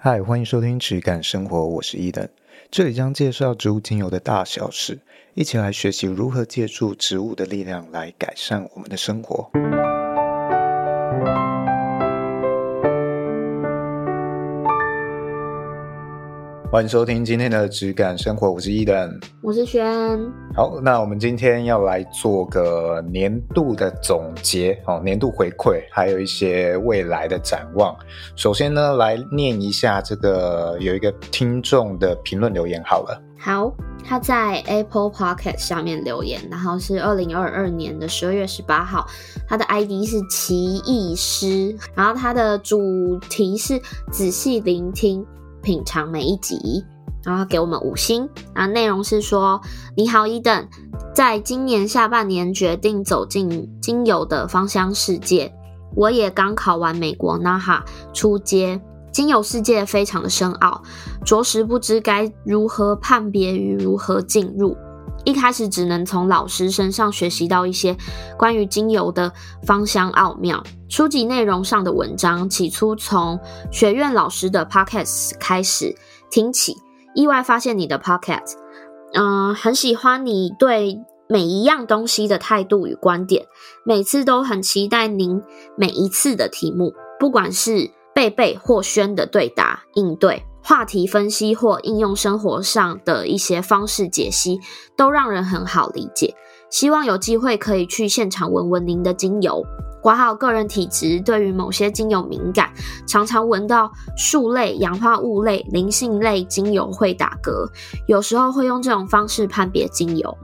嗨，欢迎收听质感生活，我是伊登，这里将介绍植物精油的大小事，一起来学习如何借助植物的力量来改善我们的生活。欢迎收听今天的质感生活，我是伊登，我是轩。好，那我们今天要来做个年度的总结哦，年度回馈，还有一些未来的展望。首先呢，来念一下这个有一个听众的评论留言好了。好，他在 Apple Podcast 下面留言，然后是二零二二年的十二月十八号，他的 ID 是奇异师，然后他的主题是仔细聆听。品尝每一集，然后给我们五星。啊，内容是说：你好，伊登，在今年下半年决定走进精油的芳香世界。我也刚考完美国 NAHA 出街，精油世界非常的深奥，着实不知该如何判别与如何进入。一开始只能从老师身上学习到一些关于精油的芳香奥妙。书籍内容上的文章，起初从学院老师的 podcast 开始听起，意外发现你的 podcast，嗯、呃，很喜欢你对每一样东西的态度与观点，每次都很期待您每一次的题目，不管是贝贝或轩的对答应对。话题分析或应用生活上的一些方式解析，都让人很好理解。希望有机会可以去现场闻闻您的精油。管好个人体质对于某些精油敏感，常常闻到树类、氧化物类、灵性类精油会打嗝，有时候会用这种方式判别精油。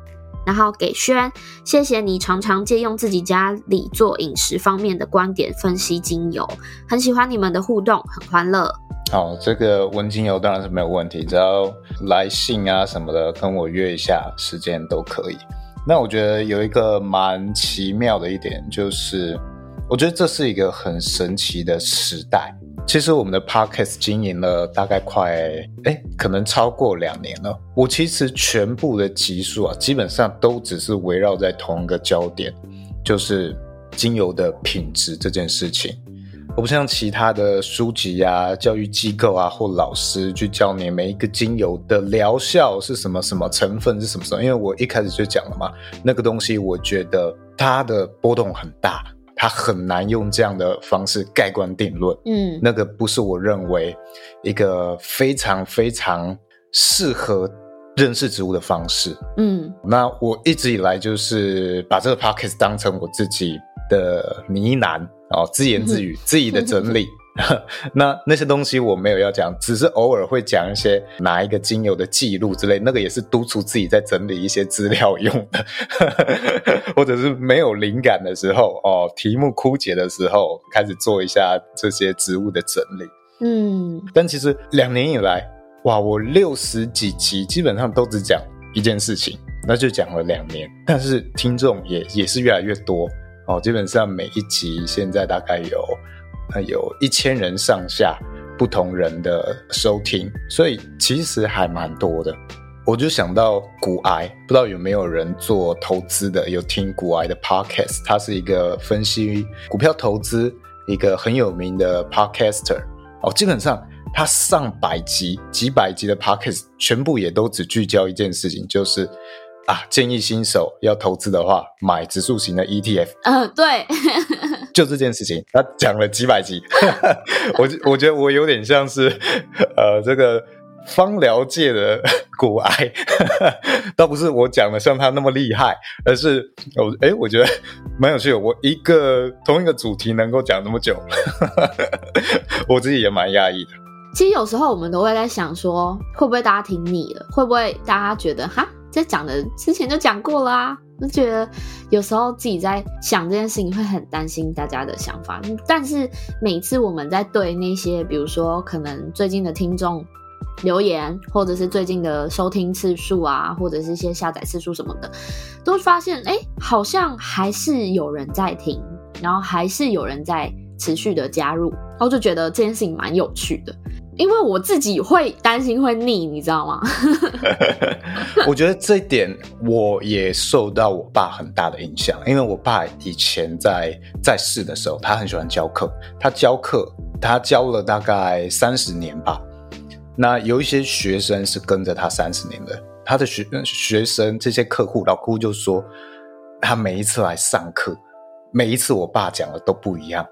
然后给轩，谢谢你常常借用自己家里做饮食方面的观点分析精油，很喜欢你们的互动，很欢乐。好，这个闻精油当然是没有问题，只要来信啊什么的，跟我约一下时间都可以。那我觉得有一个蛮奇妙的一点，就是我觉得这是一个很神奇的时代。其实我们的 Podcast 经营了大概快，哎，可能超过两年了。我其实全部的集数啊，基本上都只是围绕在同一个焦点，就是精油的品质这件事情。我不像其他的书籍啊、教育机构啊或老师去教你每一个精油的疗效是什么、什么成分是什么什么，因为我一开始就讲了嘛，那个东西我觉得它的波动很大，它很难用这样的方式盖棺定论。嗯，那个不是我认为一个非常非常适合认识植物的方式。嗯，那我一直以来就是把这个 podcast 当成我自己的呢喃。哦，自言自语，自己的整理。那那些东西我没有要讲，只是偶尔会讲一些拿一个精油的记录之类，那个也是督促自己在整理一些资料用的，或者是没有灵感的时候，哦，题目枯竭的时候，开始做一下这些植物的整理。嗯，但其实两年以来，哇，我六十几集基本上都只讲一件事情，那就讲了两年，但是听众也也是越来越多。哦，基本上每一集现在大概有呃有一千人上下不同人的收听，所以其实还蛮多的。我就想到股癌，不知道有没有人做投资的，有听股癌的 podcast，他是一个分析股票投资一个很有名的 podcaster。哦，基本上他上百集、几百集的 podcast，全部也都只聚焦一件事情，就是。啊，建议新手要投资的话，买指数型的 ETF。嗯、对，就这件事情，他讲了几百集。我我觉得我有点像是，呃，这个芳疗界的股癌，倒不是我讲的像他那么厉害，而是我哎、我觉得蛮有趣的。我一个同一个主题能够讲那么久，我自己也蛮讶异的。其实有时候我们都会在想说，会不会大家听腻了？会不会大家觉得哈？在讲的之前就讲过啦、啊，就觉得有时候自己在想这件事情会很担心大家的想法，但是每次我们在对那些比如说可能最近的听众留言，或者是最近的收听次数啊，或者是一些下载次数什么的，都发现哎，好像还是有人在听，然后还是有人在持续的加入，然后就觉得这件事情蛮有趣的。因为我自己会担心会腻，你知道吗？我觉得这一点我也受到我爸很大的影响，因为我爸以前在在世的时候，他很喜欢教课，他教课，他教了大概三十年吧。那有一些学生是跟着他三十年的，他的学学生这些客户，老顾就说，他每一次来上课，每一次我爸讲的都不一样。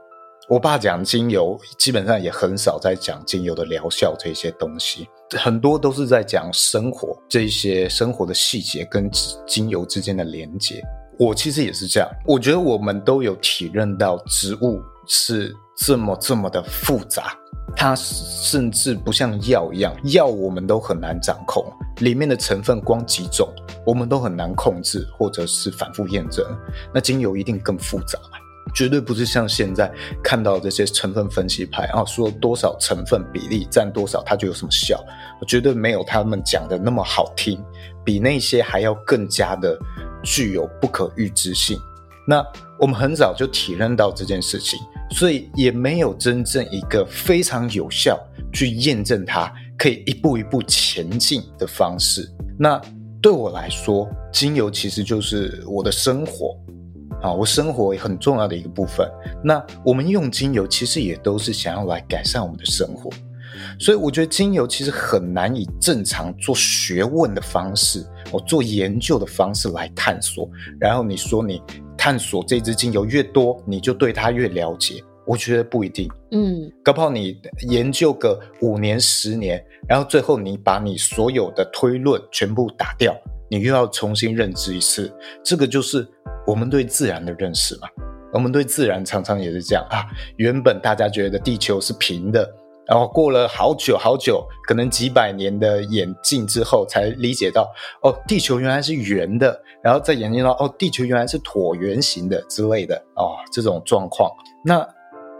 我爸讲精油，基本上也很少在讲精油的疗效这些东西，很多都是在讲生活这些生活的细节跟精油之间的连接。我其实也是这样，我觉得我们都有体认到植物是这么这么的复杂，它甚至不像药一样，药我们都很难掌控，里面的成分光几种我们都很难控制，或者是反复验证。那精油一定更复杂。绝对不是像现在看到这些成分分析派啊，说多少成分比例占多少，它就有什么效。绝对没有他们讲的那么好听，比那些还要更加的具有不可预知性。那我们很早就体认到这件事情，所以也没有真正一个非常有效去验证它可以一步一步前进的方式。那对我来说，精油其实就是我的生活。啊，我生活很重要的一个部分。那我们用精油，其实也都是想要来改善我们的生活。所以我觉得精油其实很难以正常做学问的方式，我做研究的方式来探索。然后你说你探索这支精油越多，你就对它越了解。我觉得不一定。嗯，搞不好你研究个五年、十年，然后最后你把你所有的推论全部打掉，你又要重新认知一次。这个就是。我们对自然的认识嘛，我们对自然常常也是这样啊。原本大家觉得地球是平的，然后过了好久好久，可能几百年的演进之后，才理解到哦，地球原来是圆的，然后再演进到哦，地球原来是椭圆形的之类的哦，这种状况。那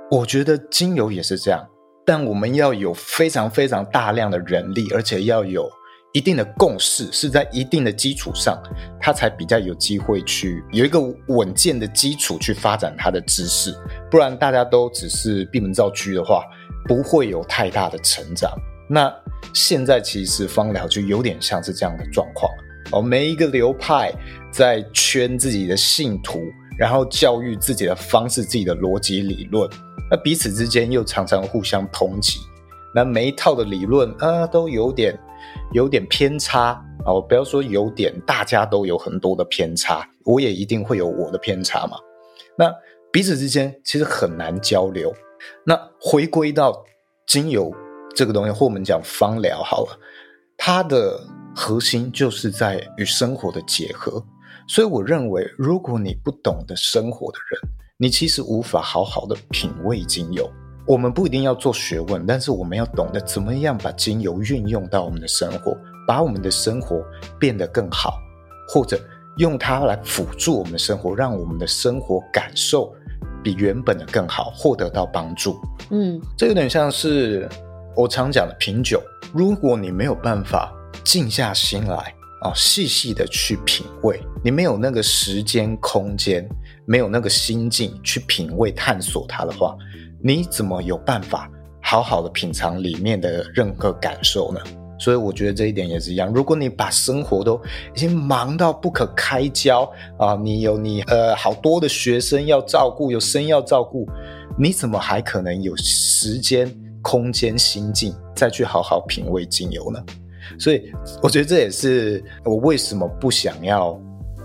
我觉得精油也是这样，但我们要有非常非常大量的人力，而且要有。一定的共识是在一定的基础上，他才比较有机会去有一个稳健的基础去发展他的知识。不然大家都只是闭门造车的话，不会有太大的成长。那现在其实方疗就有点像是这样的状况哦，每一个流派在圈自己的信徒，然后教育自己的方式、自己的逻辑理论，那彼此之间又常常互相抨击。那每一套的理论啊，都有点。有点偏差啊！我不要说有点，大家都有很多的偏差，我也一定会有我的偏差嘛。那彼此之间其实很难交流。那回归到精油这个东西，或我们讲芳疗好了，它的核心就是在与生活的结合。所以我认为，如果你不懂得生活的人，你其实无法好好的品味精油。我们不一定要做学问，但是我们要懂得怎么样把精油运用到我们的生活，把我们的生活变得更好，或者用它来辅助我们的生活，让我们的生活感受比原本的更好，获得到帮助。嗯，这有点像是我常讲的品酒。如果你没有办法静下心来啊，细细的去品味，你没有那个时间空间，没有那个心境去品味探索它的话。你怎么有办法好好的品尝里面的任何感受呢？所以我觉得这一点也是一样。如果你把生活都已经忙到不可开交啊，你有你呃好多的学生要照顾，有生要照顾，你怎么还可能有时间、空间、心境再去好好品味精油呢？所以我觉得这也是我为什么不想要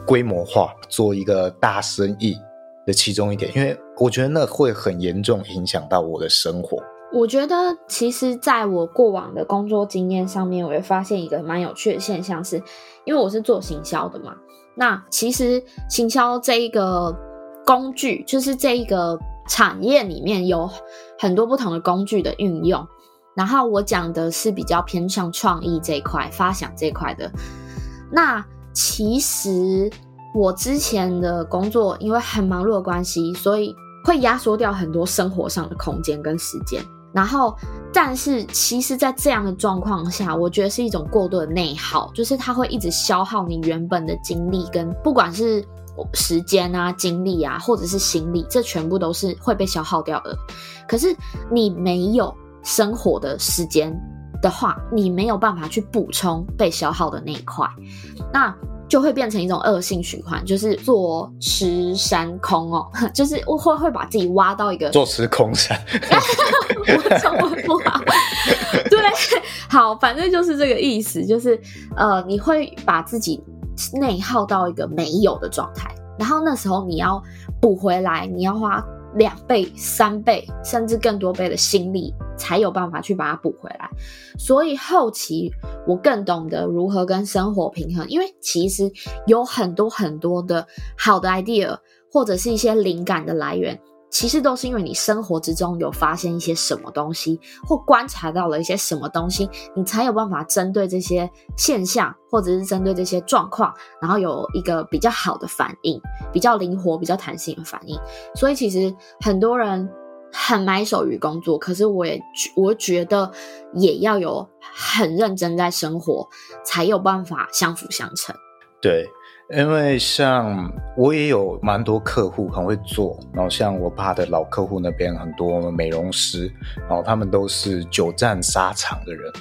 规模化做一个大生意的其中一点，因为我觉得那会很严重影响到我的生活。我觉得，其实在我过往的工作经验上面，我会发现一个蛮有趣的现象是，因为我是做行销的嘛。那其实行销这一个工具，就是这一个产业里面有很多不同的工具的运用。然后我讲的是比较偏向创意这一块、发想这一块的。那其实。我之前的工作因为很忙碌的关系，所以会压缩掉很多生活上的空间跟时间。然后，但是其实，在这样的状况下，我觉得是一种过度的内耗，就是它会一直消耗你原本的精力，跟不管是时间啊、精力啊，或者是心力，这全部都是会被消耗掉的。可是你没有生活的时间的话，你没有办法去补充被消耗的那一块，那就会变成一种恶性循环，就是坐吃山空哦，就是我会会把自己挖到一个坐吃空山，我中文不好，对，好，反正就是这个意思，就是呃，你会把自己内耗到一个没有的状态，然后那时候你要补回来，你要花。两倍、三倍，甚至更多倍的心力，才有办法去把它补回来。所以后期我更懂得如何跟生活平衡，因为其实有很多很多的好的 idea，或者是一些灵感的来源。其实都是因为你生活之中有发现一些什么东西，或观察到了一些什么东西，你才有办法针对这些现象，或者是针对这些状况，然后有一个比较好的反应，比较灵活、比较弹性的反应。所以其实很多人很埋首于工作，可是我也我觉得也要有很认真在生活，才有办法相辅相成。对。因为像我也有蛮多客户很会做，然后像我爸的老客户那边很多美容师，然后他们都是久战沙场的人。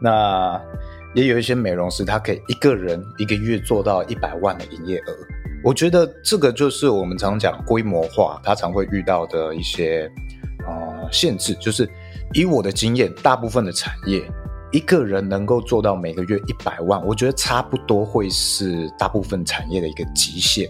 那也有一些美容师，他可以一个人一个月做到一百万的营业额。我觉得这个就是我们常讲规模化，他常会遇到的一些呃限制，就是以我的经验，大部分的产业。一个人能够做到每个月一百万，我觉得差不多会是大部分产业的一个极限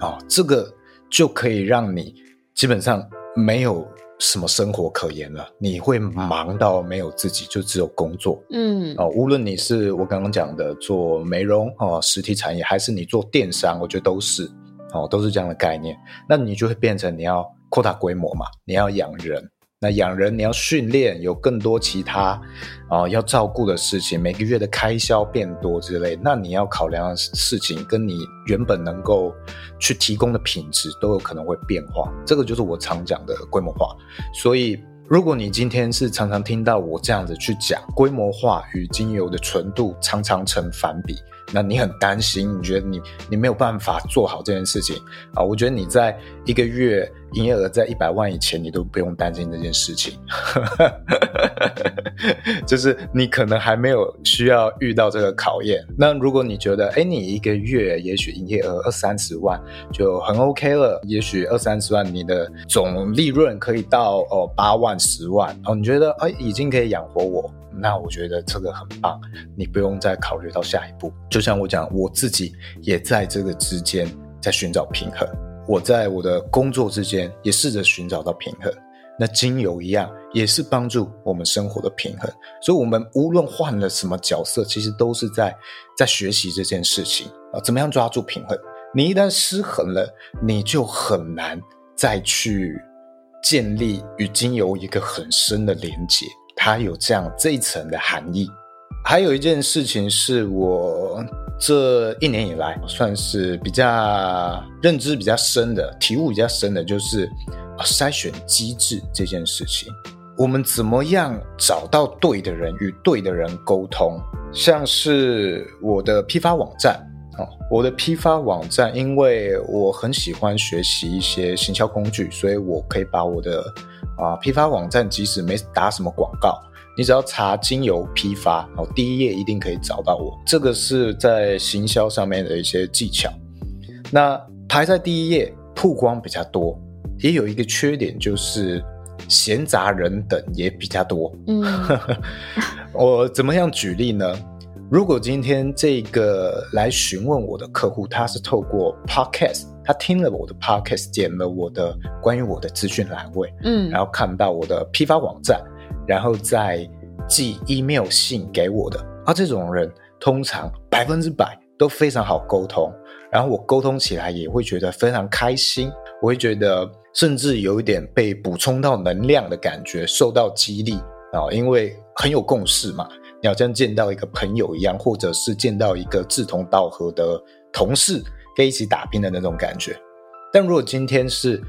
啊、哦。这个就可以让你基本上没有什么生活可言了，你会忙到没有自己，就只有工作。嗯，哦，无论你是我刚刚讲的做美容哦，实体产业，还是你做电商，我觉得都是哦，都是这样的概念。那你就会变成你要扩大规模嘛，你要养人。那养人你要训练，有更多其他啊、要照顾的事情，每个月的开销变多之类，那你要考量的事情跟你原本能够去提供的品质都有可能会变化。这个就是我常讲的规模化。所以，如果你今天是常常听到我这样子去讲，规模化与精油的纯度常常成反比。那你很担心，你觉得你你没有办法做好这件事情啊？我觉得你在一个月营业额在一百万以前，你都不用担心这件事情，就是你可能还没有需要遇到这个考验。那如果你觉得，哎，你一个月也许营业额二三十万就很 OK 了，也许二三十万你的总利润可以到哦八万十万哦，你觉得哎已经可以养活我。那我觉得这个很棒，你不用再考虑到下一步。就像我讲，我自己也在这个之间在寻找平衡。我在我的工作之间也试着寻找到平衡。那精油一样，也是帮助我们生活的平衡。所以，我们无论换了什么角色，其实都是在在学习这件事情啊，怎么样抓住平衡？你一旦失衡了，你就很难再去建立与精油一个很深的连接。它有这样这一层的含义。还有一件事情是我这一年以来算是比较认知比较深的、体悟比较深的，就是筛选机制这件事情。我们怎么样找到对的人与对的人沟通？像是我的批发网站啊，我的批发网站，因为我很喜欢学习一些行销工具，所以我可以把我的。啊，批发网站即使没打什么广告，你只要查精油批发，哦，第一页一定可以找到我。这个是在行销上面的一些技巧。那排在第一页，曝光比较多，也有一个缺点就是闲杂人等也比较多。嗯，我怎么样举例呢？如果今天这个来询问我的客户，他是透过 Podcast。他听了我的 podcast，点了我的关于我的资讯栏位，嗯，然后看到我的批发网站，然后再寄 email 信给我的，啊，这种人通常百分之百都非常好沟通，然后我沟通起来也会觉得非常开心，我会觉得甚至有一点被补充到能量的感觉，受到激励啊，因为很有共识嘛，你好像见到一个朋友一样，或者是见到一个志同道合的同事。可以一起打拼的那种感觉，但如果今天是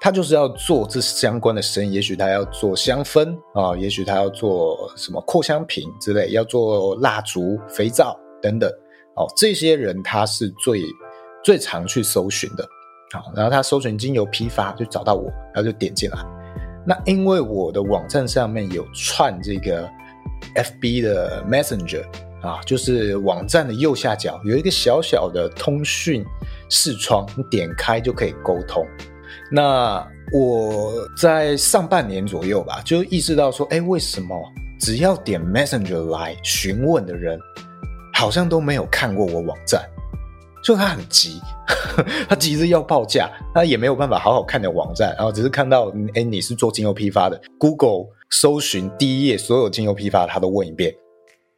他就是要做这相关的生意，也许他要做香氛啊，也许他要做什么扩香品之类，要做蜡烛、肥皂等等，哦，这些人他是最最常去搜寻的，好，然后他搜寻精油批发就找到我，然后就点进来。那因为我的网站上面有串这个 FB 的 Messenger 啊，就是网站的右下角有一个小小的通讯视窗，你点开就可以沟通。那我在上半年左右吧，就意识到说，哎，为什么只要点 Messenger 来询问的人，好像都没有看过我网站？就他很急，他急着要报价，他也没有办法好好看的网站，然后只是看到，哎，你是做精油批发的，Google 搜寻第一页所有精油批发，他都问一遍，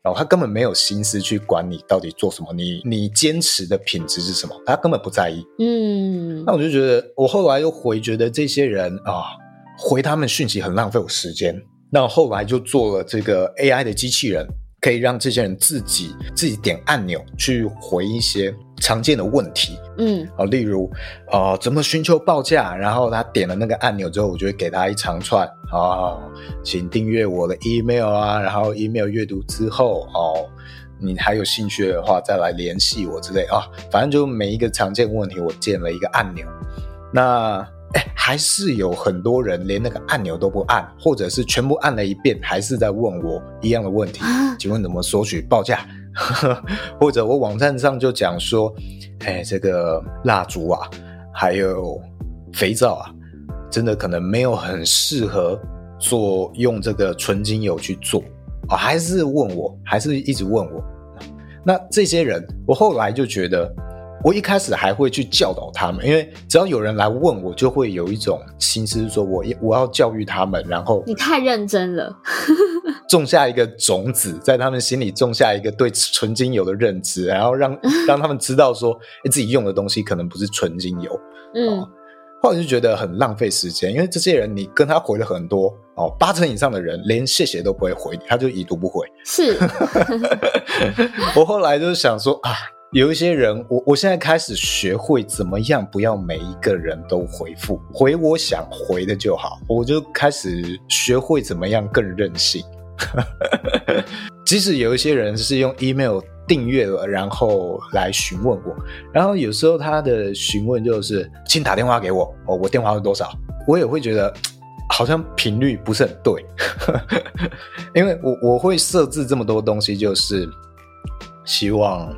然后他根本没有心思去管你到底做什么，你你坚持的品质是什么，他根本不在意。嗯，那我就觉得，我后来又回觉得这些人啊，回他们讯息很浪费我时间，那我后来就做了这个 AI 的机器人。可以让这些人自己自己点按钮去回一些常见的问题，嗯，啊，例如，呃，怎么寻求报价？然后他点了那个按钮之后，我就会给他一长串，哦，请订阅我的 email 啊，然后 email 阅读之后，哦，你还有兴趣的话再来联系我之类啊，反正就每一个常见问题，我建了一个按钮，那。哎，还是有很多人连那个按钮都不按，或者是全部按了一遍，还是在问我一样的问题。请问怎么索取报价？或者我网站上就讲说，哎，这个蜡烛啊，还有肥皂啊，真的可能没有很适合做用这个纯精油去做啊，还是问我，还是一直问我。那这些人，我后来就觉得。我一开始还会去教导他们，因为只要有人来问我，就会有一种心思说我我要教育他们，然后你太认真了，种下一个种子，在他们心里种下一个对纯精油的认知，然后让 让他们知道说，自己用的东西可能不是纯精油。嗯，后来就觉得很浪费时间，因为这些人你跟他回了很多哦，八成以上的人连谢谢都不会回你，他就已读不回。是，我后来就是想说啊。有一些人，我我现在开始学会怎么样，不要每一个人都回复，回我想回的就好。我就开始学会怎么样更任性。即使有一些人是用 email 订阅了，然后来询问我，然后有时候他的询问就是，请打电话给我，哦，我电话是多少？我也会觉得好像频率不是很对，因为我我会设置这么多东西，就是希望。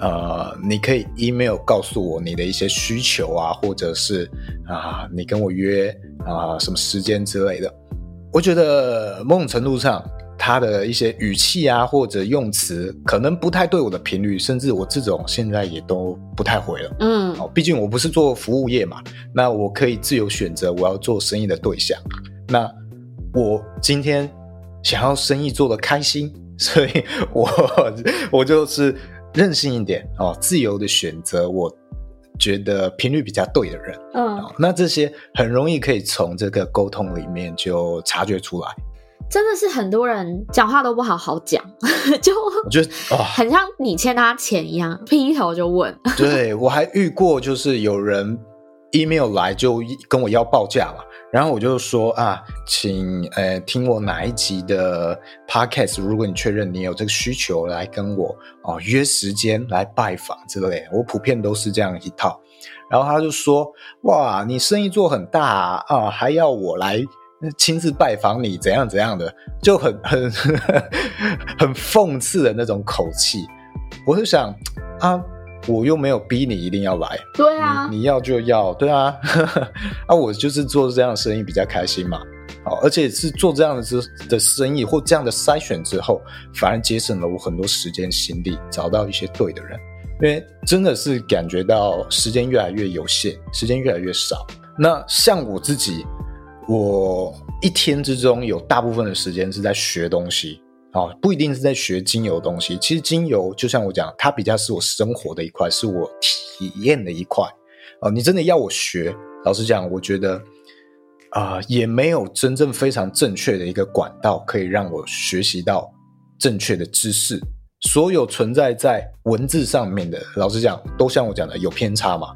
呃，你可以 email 告诉我你的一些需求啊，或者是啊、呃，你跟我约啊、呃、什么时间之类的。我觉得某种程度上，他的一些语气啊或者用词可能不太对我的频率，甚至我这种现在也都不太回了。嗯，哦，毕竟我不是做服务业嘛，那我可以自由选择我要做生意的对象。那我今天想要生意做得开心，所以我 我就是。任性一点哦，自由的选择，我觉得频率比较对的人，嗯、哦，那这些很容易可以从这个沟通里面就察觉出来。真的是很多人讲话都不好好讲，就我觉得哦，很像你欠他钱一样，劈头就问。对，我还遇过，就是有人 email 来就跟我要报价嘛。然后我就说啊，请呃听我哪一集的 podcast，如果你确认你有这个需求，来跟我哦约时间来拜访之类的，我普遍都是这样一套。然后他就说，哇，你生意做很大啊，啊还要我来亲自拜访你，怎样怎样的，就很很 很讽刺的那种口气。我就想啊。我又没有逼你一定要来，对啊，你，你要就要，对啊，啊，我就是做这样的生意比较开心嘛，好，而且是做这样的的生意或这样的筛选之后，反而节省了我很多时间心力，找到一些对的人，因为真的是感觉到时间越来越有限，时间越来越少。那像我自己，我一天之中有大部分的时间是在学东西。哦，不一定是在学精油东西。其实精油就像我讲，它比较是我生活的一块，是我体验的一块。哦，你真的要我学，老实讲，我觉得啊、也没有真正非常正确的一个管道可以让我学习到正确的知识。所有存在在文字上面的，老实讲，都像我讲的有偏差嘛。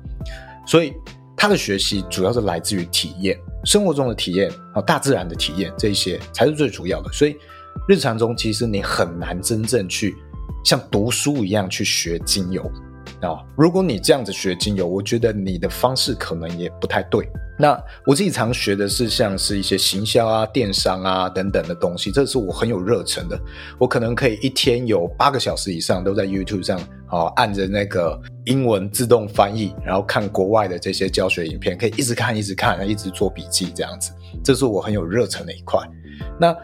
所以，他的学习主要是来自于体验，生活中的体验啊，大自然的体验，这一些才是最主要的。所以。日常中，其实你很难真正去像读书一样去学精油，啊，如果你这样子学精油，我觉得你的方式可能也不太对。那我自己常学的是像是一些行销啊、电商啊等等的东西，这是我很有热忱的。我可能可以一天有八个小时以上都在 YouTube 上啊，按着那个英文自动翻译，然后看国外的这些教学影片，可以一直看、一直看、一直做笔记这样子。这是我很有热忱的一块。那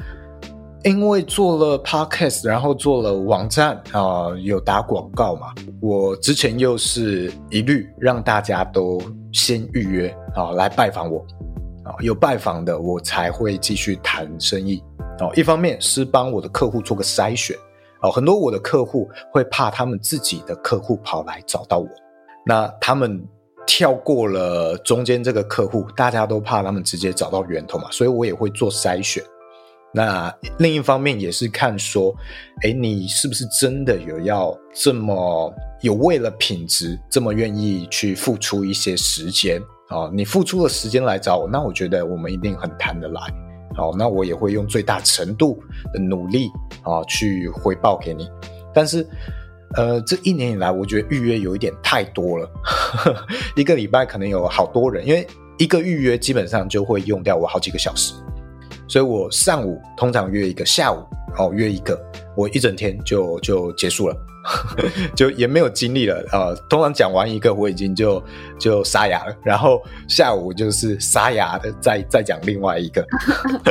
因为做了 podcast，然后做了网站啊、有打广告嘛。我之前又是一律让大家都先预约啊、来拜访我啊、有拜访的我才会继续谈生意哦、一方面是帮我的客户做个筛选哦、很多我的客户会怕他们自己的客户跑来找到我，那他们跳过了中间这个客户，大家都怕他们直接找到源头嘛，所以我也会做筛选。那另一方面也是看说，哎，你是不是真的有要这么有为了品质这么愿意去付出一些时间啊？你付出了时间来找我，那我觉得我们一定很谈得来。好，那我也会用最大程度的努力啊去回报给你。但是，呃，这一年以来，我觉得预约有一点太多了，一个礼拜可能有好多人，因为一个预约基本上就会用掉我好几个小时。所以我上午通常约一个，下午哦约一个，我一整天就就结束了，就也没有精力了啊、通常讲完一个，我已经就就沙哑了，然后下午就是沙哑的再再讲另外一个，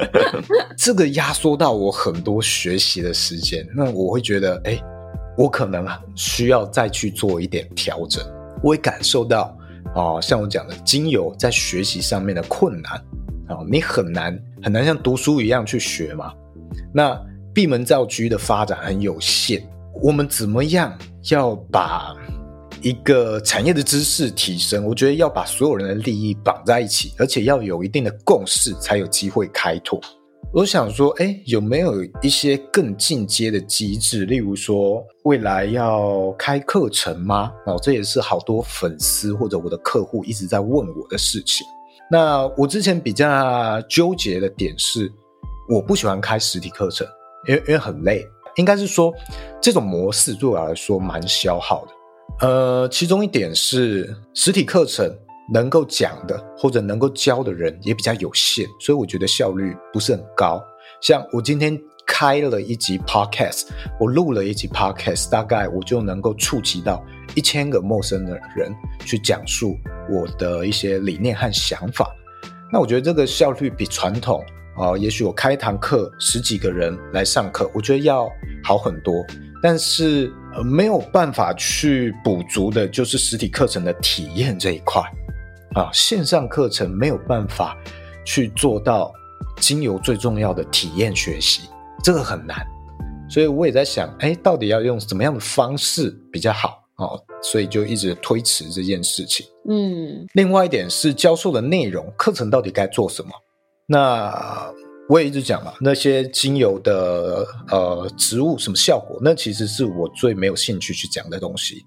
这个压缩到我很多学习的时间，那我会觉得，哎，我可能啊需要再去做一点调整。我会感受到哦、呃，像我讲的精油在学习上面的困难。哦，你很难很难像读书一样去学嘛。那闭门造车的发展很有限，我们怎么样要把一个产业的知识提升？我觉得要把所有人的利益绑在一起，而且要有一定的共识，才有机会开拓。我想说，哎，有没有一些更进阶的机制？例如说，未来要开课程吗？哦，这也是好多粉丝或者我的客户一直在问我的事情。那我之前比较纠结的点是，我不喜欢开实体课程，因为因为很累。应该是说，这种模式对我来说蛮消耗的。呃，其中一点是实体课程能够讲的或者能够教的人也比较有限，所以我觉得效率不是很高。像我今天开了一集 podcast，我录了一集 podcast，大概我就能够触及到一千个陌生的人去讲述我的一些理念和想法，那我觉得这个效率比传统啊、也许我开一堂课十几个人来上课，我觉得要好很多。但是呃，没有办法去补足的就是实体课程的体验这一块。啊，线上课程没有办法去做到精油最重要的体验学习，这个很难。所以我也在想，哎，到底要用什么样的方式比较好？哦，所以就一直推迟这件事情。嗯，另外一点是教授的内容，课程到底该做什么？那我也一直讲嘛，那些精油的呃植物什么效果，那其实是我最没有兴趣去讲的东西。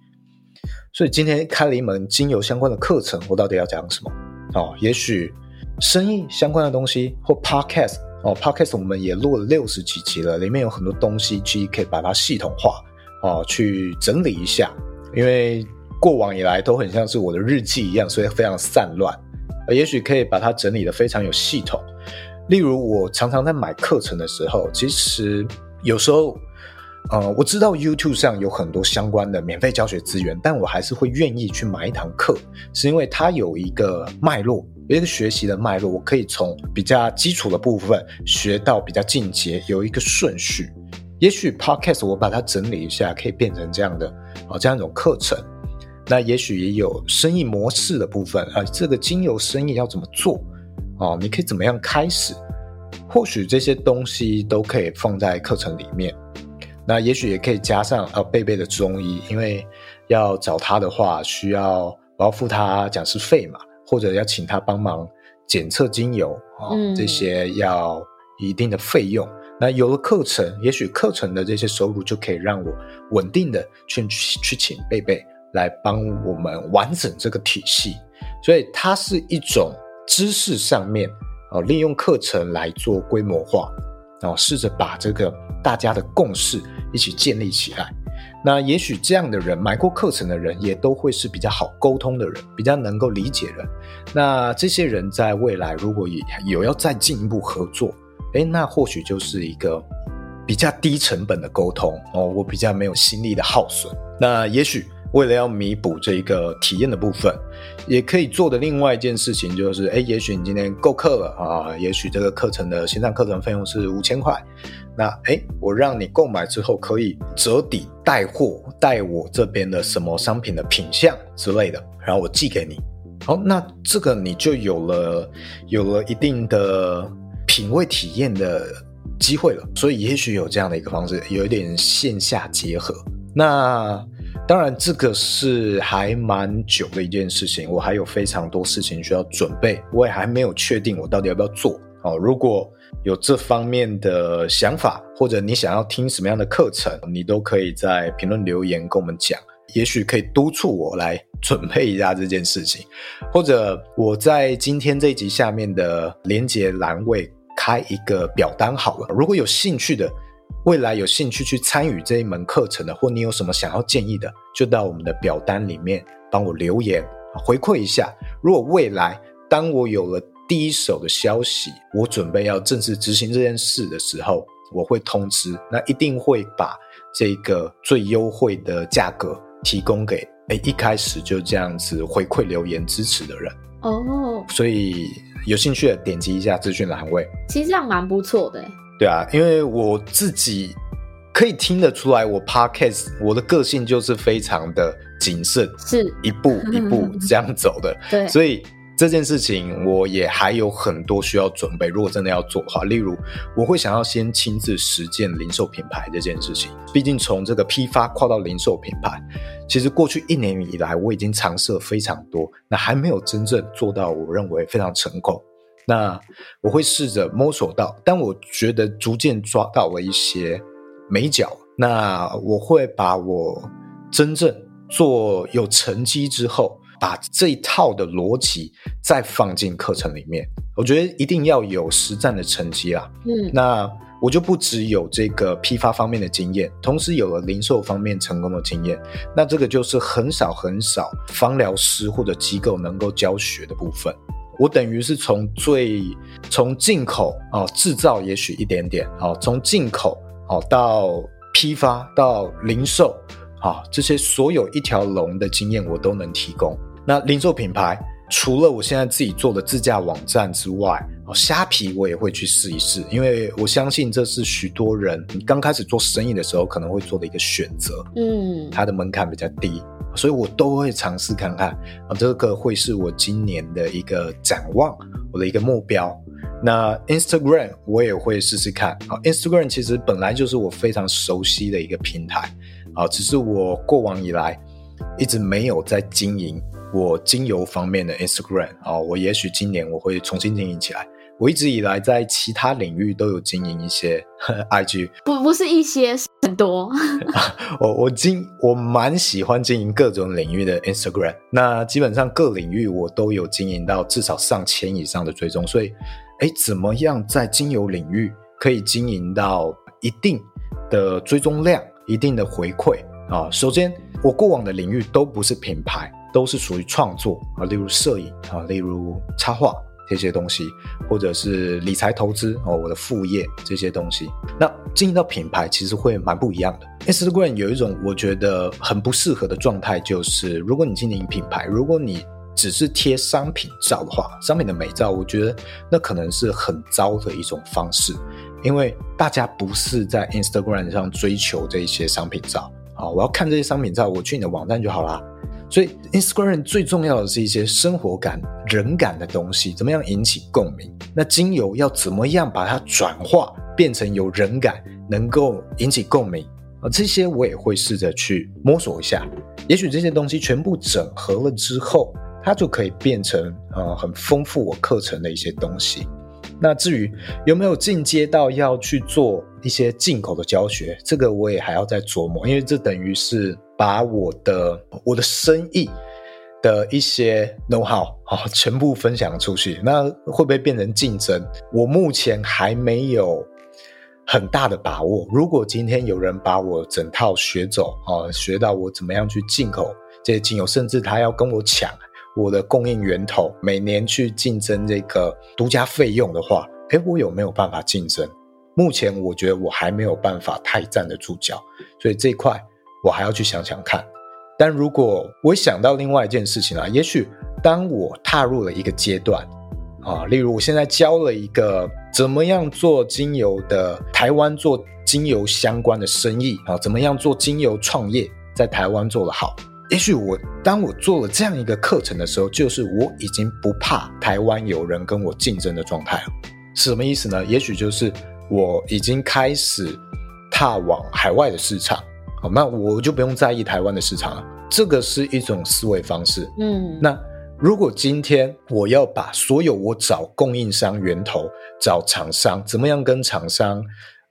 所以今天开了一门精油相关的课程，我到底要讲什么？哦，也许生意相关的东西或 podcast 哦，podcast 我们也录了六十几集了，里面有很多东西，其实可以把它系统化哦，去整理一下。因为过往以来都很像是我的日记一样，所以非常散乱。也许可以把它整理的非常有系统。例如，我常常在买课程的时候，其实有时候，呃，我知道 YouTube 上有很多相关的免费教学资源，但我还是会愿意去买一堂课，是因为它有一个脉络，有一个学习的脉络，我可以从比较基础的部分学到比较进阶，有一个顺序。也许 Podcast 我把它整理一下，可以变成这样的啊，这样一种课程。那也许也有生意模式的部分啊，这个精油生意要怎么做啊？你可以怎么样开始？或许这些东西都可以放在课程里面。那也许也可以加上啊，贝贝的中医，因为要找他的话，需要我要付他讲师费嘛，或者要请他帮忙检测精油啊，这些要一定的费用。那有了课程，也许课程的这些收入就可以让我稳定的去去请贝贝来帮我们完整这个体系，所以它是一种知识上面哦，利用课程来做规模化，然后试着把这个大家的共识一起建立起来。那也许这样的人买过课程的人，也都会是比较好沟通的人，比较能够理解人。那这些人在未来如果也有要再进一步合作，诶，那或许就是一个比较低成本的沟通哦，我比较没有心力的耗损。那也许。为了要弥补这一个体验的部分，也可以做的另外一件事情就是，哎，也许你今天购课了啊，也许这个课程的线上课程费用是五千块，那哎，我让你购买之后可以折抵带货带我这边的什么商品的品相之类的，然后我寄给你。好，那这个你就有了有了一定的品味体验的机会了。所以也许有这样的一个方式，有一点线下结合。那。当然，这个是还蛮久的一件事情，我还有非常多事情需要准备，我也还没有确定我到底要不要做。哦，如果有这方面的想法，或者你想要听什么样的课程，你都可以在评论留言跟我们讲，也许可以督促我来准备一下这件事情，或者我在今天这一集下面的连接栏位开一个表单好了，如果有兴趣的。未来有兴趣去参与这一门课程的，或你有什么想要建议的，就到我们的表单里面帮我留言回馈一下。如果未来当我有了第一手的消息，我准备要正式执行这件事的时候，我会通知，那一定会把这个最优惠的价格提供给诶一开始就这样子回馈留言支持的人哦。所以有兴趣的点击一下资讯栏位，其实这样蛮不错的。对啊，因为我自己可以听得出来，我 podcast 我的个性就是非常的谨慎，是一步一步这样走的。对，所以这件事情我也还有很多需要准备。如果真的要做的话，例如我会想要先亲自实践零售品牌这件事情。毕竟从这个批发跨到零售品牌，其实过去一年以来我已经尝试了非常多，那还没有真正做到我认为非常成功。那我会试着摸索到，但我觉得逐渐抓到了一些眉角。那我会把我真正做有成绩之后，把这一套的逻辑再放进课程里面。我觉得一定要有实战的成绩啦。嗯，那我就不只有这个批发方面的经验，同时有了零售方面成功的经验。那这个就是很少很少芳疗师或者机构能够教学的部分。我等于是从最从进口啊制造，也许一点点啊，从进口哦到批发到零售啊，这些所有一条龙的经验我都能提供。那零售品牌除了我现在自己做的自驾网站之外，哦，虾皮我也会去试一试，因为我相信这是许多人你刚开始做生意的时候可能会做的一个选择。嗯，它的门槛比较低。所以我都会尝试看看啊，这个会是我今年的一个展望，我的一个目标。那 Instagram 我也会试试看啊，Instagram 其实本来就是我非常熟悉的一个平台啊，只是我过往以来一直没有在经营我精油方面的 Instagram 啊，我也许今年我会重新经营起来。我一直以来在其他领域都有经营一些 IG，不不是一些，是很多。我我经我蛮喜欢经营各种领域的 Instagram，那基本上各领域我都有经营到至少上千以上的追踪，所以，哎，怎么样在精油领域可以经营到一定的追踪量、一定的回馈啊？首先，我过往的领域都不是品牌，都是属于创作啊，例如摄影啊，例如插画。这些东西，或者是理财投资哦，我的副业这些东西，那经营到品牌其实会蛮不一样的。Instagram 有一种我觉得很不适合的状态，就是如果你经营品牌，如果你只是贴商品照的话，商品的美照，我觉得那可能是很糟的一种方式，因为大家不是在 Instagram 上追求这些商品照啊，我要看这些商品照，我去你的网站就好啦。所以，Instagram 最重要的是一些生活感、人感的东西，怎么样引起共鸣？那精油要怎么样把它转化变成有人感，能够引起共鸣啊？这些我也会试着去摸索一下。也许这些东西全部整合了之后，它就可以变成呃很丰富我课程的一些东西。那至于有没有进阶到要去做一些进口的教学，这个我也还要再琢磨，因为这等于是。把我的我的生意的一些 know how 啊，全部分享出去，那会不会变成竞争？我目前还没有很大的把握。如果今天有人把我整套学走啊，学到我怎么样去进口这些精油，甚至他要跟我抢我的供应源头，每年去竞争这个独家费用的话，诶，我有没有办法竞争？目前我觉得我还没有办法太站得住脚，所以这一块我还要去想想看。但如果我想到另外一件事情啊，也许当我踏入了一个阶段。啊，例如我现在教了一个怎么样做精油的台湾做精油相关的生意啊，怎么样做精油创业，在台湾做得好。也许我当我做了这样一个课程的时候，就是我已经不怕台湾有人跟我竞争的状态了。什么意思呢？也许就是我已经开始踏往海外的市场，好，那我就不用在意台湾的市场了。这个是一种思维方式。嗯，那。如果今天我要把所有我找供应商源头、找厂商，怎么样跟厂商、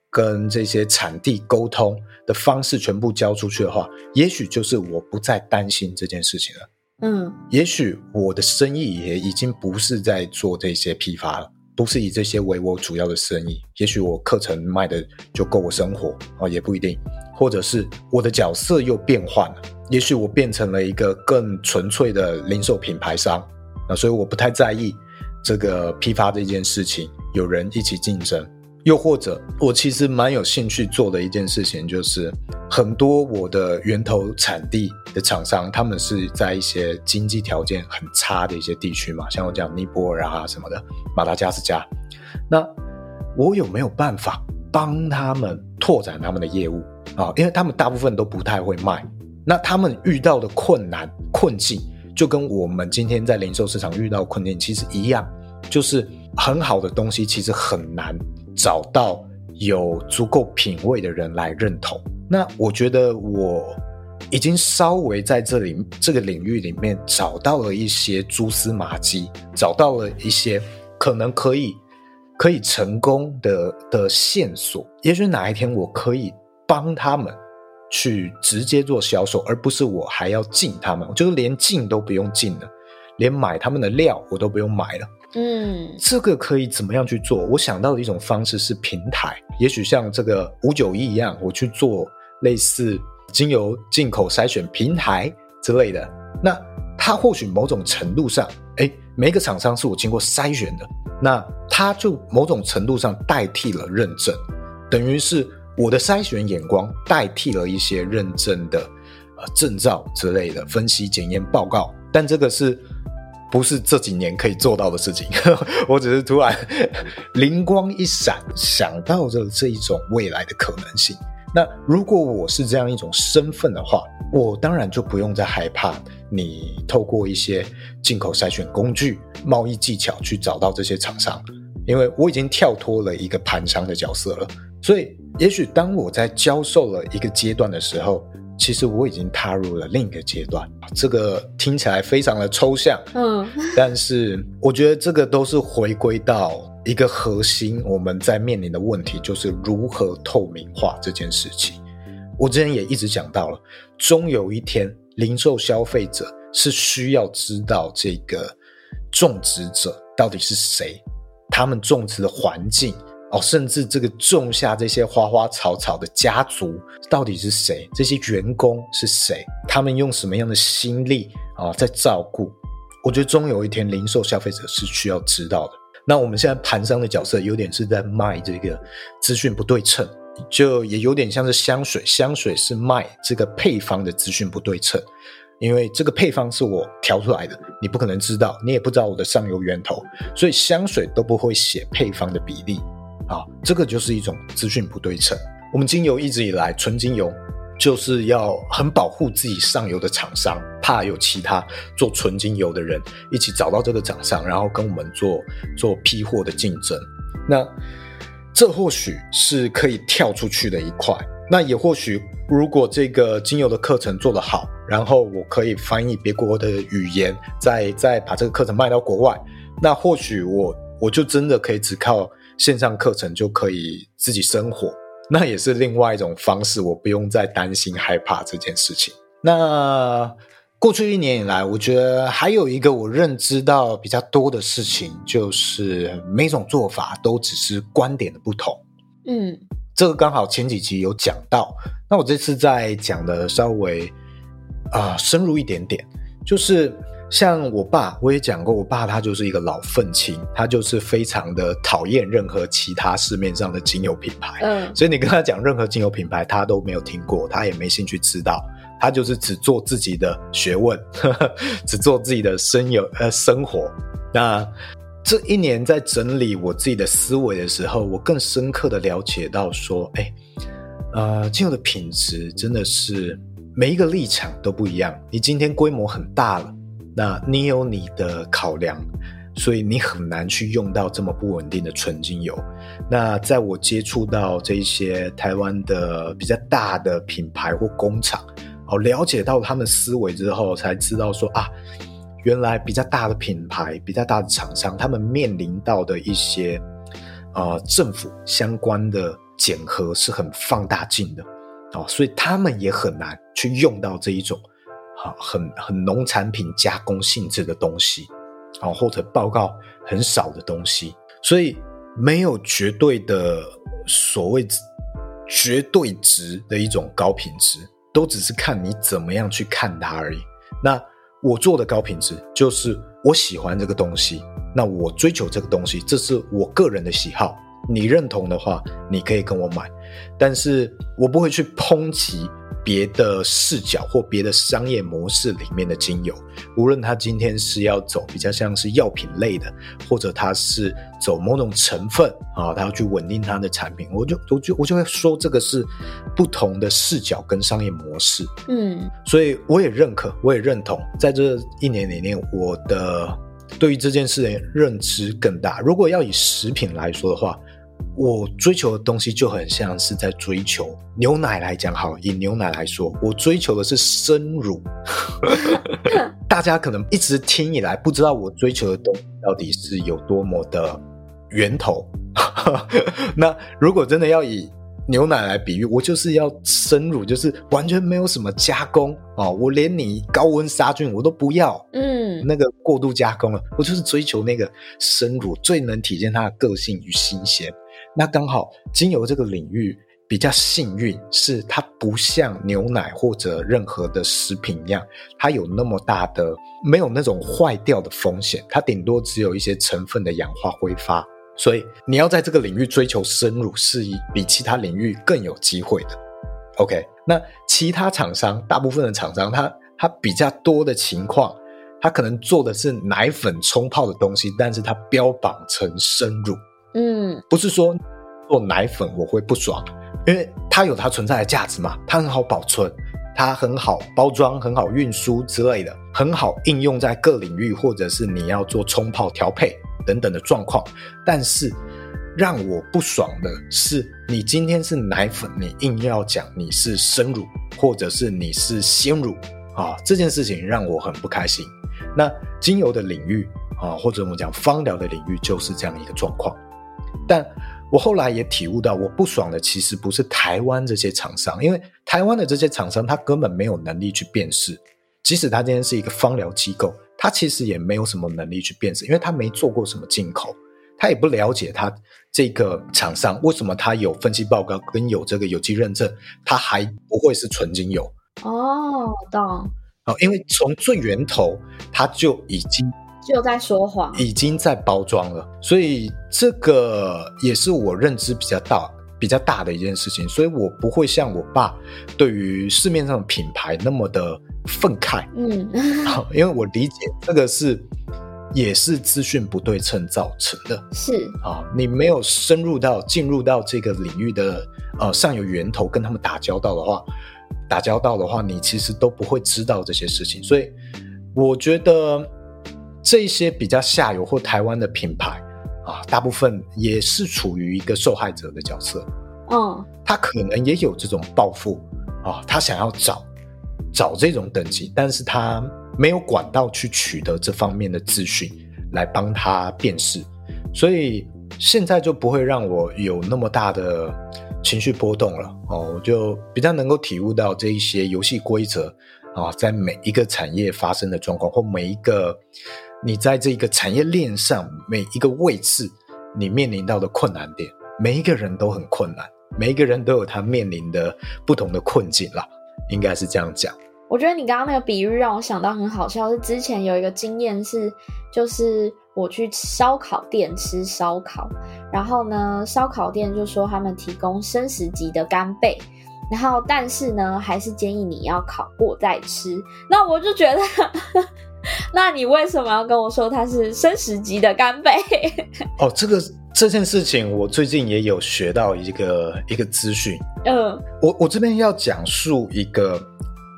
跟这些产地沟通的方式全部交出去的话，也许就是我不再担心这件事情了。嗯，也许我的生意也已经不是在做这些批发了，不是以这些为我主要的生意。也许我课程卖的就够我生活啊，也不一定。或者是我的角色又变换了。也许我变成了一个更纯粹的零售品牌商，啊，所以我不太在意这个批发这件事情，有人一起竞争。又或者，我其实蛮有兴趣做的一件事情，就是很多我的源头产地的厂商，他们是在一些经济条件很差的一些地区嘛，像我讲尼泊尔啊什么的，马达加斯加。那我有没有办法帮他们拓展他们的业务啊？因为他们大部分都不太会卖。那他们遇到的困难困境，就跟我们今天在零售市场遇到的困境其实一样，就是很好的东西其实很难找到有足够品味的人来认同。那我觉得我已经稍微在这里这个领域里面找到了一些蛛丝马迹，找到了一些可能可以可以成功的的线索。也许哪一天我可以帮他们。去直接做销售，而不是我还要进他们，就是连进都不用进了，连买他们的料我都不用买了。嗯，这个可以怎么样去做？我想到的一种方式是平台，也许像这个五九一一样，我去做类似精油进口筛选平台之类的。那它或许某种程度上，哎，每个厂商是我经过筛选的，那它就某种程度上代替了认证，等于是。我的筛选眼光代替了一些认证的呃证照之类的分析检验报告，但这个是不是这几年可以做到的事情？我只是突然灵光一闪，想到了这一种未来的可能性。那如果我是这样一种身份的话，我当然就不用再害怕你透过一些进口筛选工具、贸易技巧去找到这些厂商，因为我已经跳脱了一个盘商的角色了，所以。也许当我在教授了一个阶段的时候，其实我已经踏入了另一个阶段。这个听起来非常的抽象，嗯，但是我觉得这个都是回归到一个核心，我们在面临的问题就是如何透明化这件事情。我之前也一直讲到了，终有一天，零售消费者是需要知道这个种植者到底是谁，他们种植的环境。哦，甚至这个种下这些花花草草的家族到底是谁？这些员工是谁？他们用什么样的心力啊在照顾？我觉得终有一天，零售消费者是需要知道的。那我们现在盘商的角色有点是在卖这个资讯不对称，就也有点像是香水，香水是卖这个配方的资讯不对称，因为这个配方是我调出来的，你不可能知道，你也不知道我的上游源头，所以香水都不会写配方的比例。啊，这个就是一种资讯不对称。我们精油一直以来，纯精油就是要很保护自己上游的厂商，怕有其他做纯精油的人一起找到这个厂商，然后跟我们做做批货的竞争。那这或许是可以跳出去的一块。那也或许，如果这个精油的课程做得好，然后我可以翻译别国的语言，再再把这个课程卖到国外，那或许我我就真的可以只靠。线上课程就可以自己生活，那也是另外一种方式，我不用再担心害怕这件事情。那过去一年以来，我觉得还有一个我认知到比较多的事情，就是每种做法都只是观点的不同。嗯，这个刚好前几集有讲到，那我这次再讲的稍微啊、呃、深入一点点，就是。像我爸，我也讲过，我爸他就是一个老愤青，他就是非常的讨厌任何其他市面上的精油品牌。嗯，所以你跟他讲任何精油品牌，他都没有听过，他也没兴趣知道，他就是只做自己的学问，呵 呵只做自己的生有呃生活。那这一年在整理我自己的思维的时候，我更深刻的了解到说，哎，呃，精油的品质真的是每一个立场都不一样。你今天规模很大了。那你有你的考量，所以你很难去用到这么不稳定的纯精油。那在我接触到这些台湾的比较大的品牌或工厂，哦，了解到他们思维之后，才知道说啊，原来比较大的品牌、比较大的厂商，他们面临到的一些呃政府相关的检核是很放大镜的哦，所以他们也很难去用到这一种。啊很很农产品加工性质的东西，啊，或者报告很少的东西，所以没有绝对的所谓绝对值的一种高品质，都只是看你怎么样去看它而已。那我做的高品质，就是我喜欢这个东西，那我追求这个东西，这是我个人的喜好。你认同的话，你可以跟我买，但是我不会去抨击。别的视角或别的商业模式里面的精油，无论它今天是要走比较像是药品类的，或者它是走某种成分啊，它要去稳定它的产品，我就我就我就会说这个是不同的视角跟商业模式。嗯，所以我也认可，我也认同，在这一年里面，我的对于这件事的认知更大。如果要以食品来说的话。我追求的东西就很像是在追求牛奶来讲，好，以牛奶来说，我追求的是生乳。大家可能一直听以来不知道我追求的东西到底是有多么的源头。那如果真的要以牛奶来比喻，我就是要生乳，就是完全没有什么加工哦，我连你高温杀菌我都不要，嗯，那个过度加工了，我就是追求那个生乳最能体现它的个性与新鲜。那刚好，精油这个领域比较幸运，是它不像牛奶或者任何的食品一样，它有那么大的没有那种坏掉的风险，它顶多只有一些成分的氧化挥发。所以你要在这个领域追求生乳，是比其他领域更有机会的。OK，那其他厂商，大部分的厂商，它它比较多的情况，它可能做的是奶粉冲泡的东西，但是它标榜成生乳。不是说做奶粉我会不爽，因为它有它存在的价值嘛，它很好保存，它很好包装，很好运输之类的，很好应用在各领域，或者是你要做冲泡调配等等的状况。但是让我不爽的是，你今天是奶粉，你硬要讲你是生乳，或者是你是鲜乳啊，这件事情让我很不开心。那精油的领域啊，或者我们讲芳疗的领域，就是这样一个状况。但我后来也体悟到，我不爽的其实不是台湾这些厂商，因为台湾的这些厂商他根本没有能力去辨识，即使他今天是一个芳疗机构，他其实也没有什么能力去辨识，因为他没做过什么进口，他也不了解他这个厂商为什么他有分析报告跟有这个有机认证，他还不会是纯精油哦，懂哦，因为从最源头他就已经。就在说谎，已经在包装了，所以这个也是我认知比较大、比较大的一件事情，所以我不会像我爸对于市面上的品牌那么的愤慨，嗯，因为我理解这个是也是资讯不对称造成的，是。啊，你没有深入到进入到这个领域的呃上游源头跟他们打交道的话，打交道的话，你其实都不会知道这些事情，所以我觉得。这一些比较下游或台湾的品牌啊，大部分也是处于一个受害者的角色。嗯，他可能也有这种抱负啊，他想要找找这种等级，但是他没有管道去取得这方面的资讯来帮他辨识，所以现在就不会让我有那么大的情绪波动了。哦，我就比较能够体悟到这一些游戏规则啊，在每一个产业发生的状况或每一个。你在这个产业链上每一个位置，你面临到的困难点，每一个人都很困难每一个人都有他面临的不同的困境啦，应该是这样讲。我觉得你刚刚那个比喻让我想到很好笑，是之前有一个经验是，就是我去烧烤店吃烧烤，然后呢，烧烤店就说他们提供生食级的干贝，然后但是呢，还是建议你要烤过再吃。那我就觉得，那你为什么要跟我说它是生食级的干贝？哦，这个这件事情我最近也有学到一个一个资讯。嗯，我我这边要讲述一个。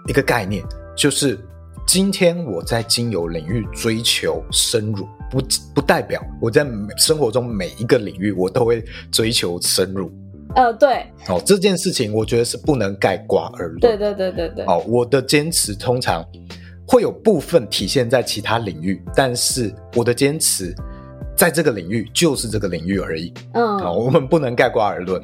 一个概念就是，今天我在精油领域追求深入，不不代表我在生活中每一个领域我都会追求深入。呃，对。哦，这件事情我觉得是不能盖瓜而论。对对对对对。哦，我的坚持通常会有部分体现在其他领域，但是我的坚持在这个领域就是这个领域而已。嗯。好，我们不能概括而论。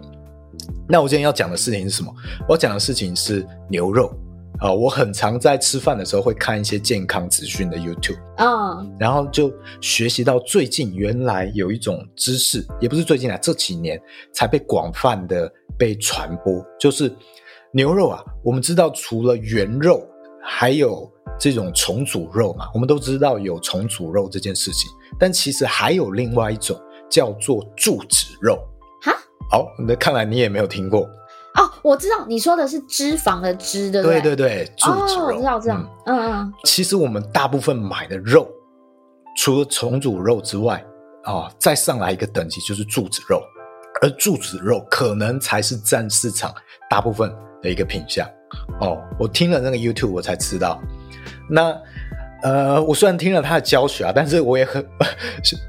那我今天要讲的事情是什么？我要讲的事情是牛肉。啊、哦，我很常在吃饭的时候会看一些健康资讯的 YouTube，嗯，然后就学习到最近原来有一种知识，也不是最近啊，这几年才被广泛的被传播，就是牛肉啊，我们知道除了原肉，还有这种重组肉嘛，我们都知道有重组肉这件事情，但其实还有另外一种叫做注脂肉，哈，好，那看来你也没有听过。哦，我知道你说的是脂肪的脂，对不对？对对对，注脂肉。哦，我知道，知道。嗯嗯。其实我们大部分买的肉，除了重组肉之外，啊、哦，再上来一个等级就是注脂肉，而注脂肉可能才是占市场大部分的一个品相。哦，我听了那个 YouTube，我才知道。那呃，我虽然听了他的教学啊，但是我也很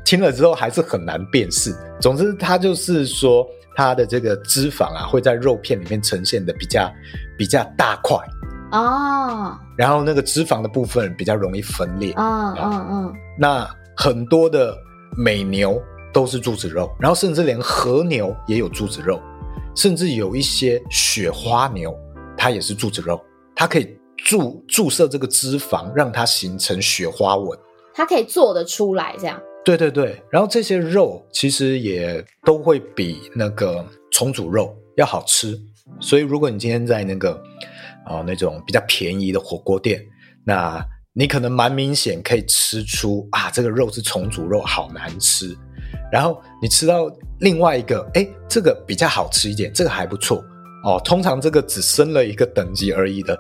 听了之后还是很难辨识。总之，他就是说。他的这个脂肪啊，会在肉片里面呈现的比较比较大块哦，然后那个脂肪的部分比较容易分裂，啊嗯嗯。那很多的美牛都是注脂肉，然后甚至连和牛也有注脂肉，甚至有一些雪花牛，它也是注脂肉，它可以注注射这个脂肪，让它形成雪花纹，它可以做得出来这样。对对对，然后这些肉其实也都会比那个重组肉要好吃，所以如果你今天在那个啊、呃、那种比较便宜的火锅店，那你可能蛮明显可以吃出啊这个肉是重组肉，好难吃。然后你吃到另外一个，哎，这个比较好吃一点，这个还不错哦。通常这个只升了一个等级而已的，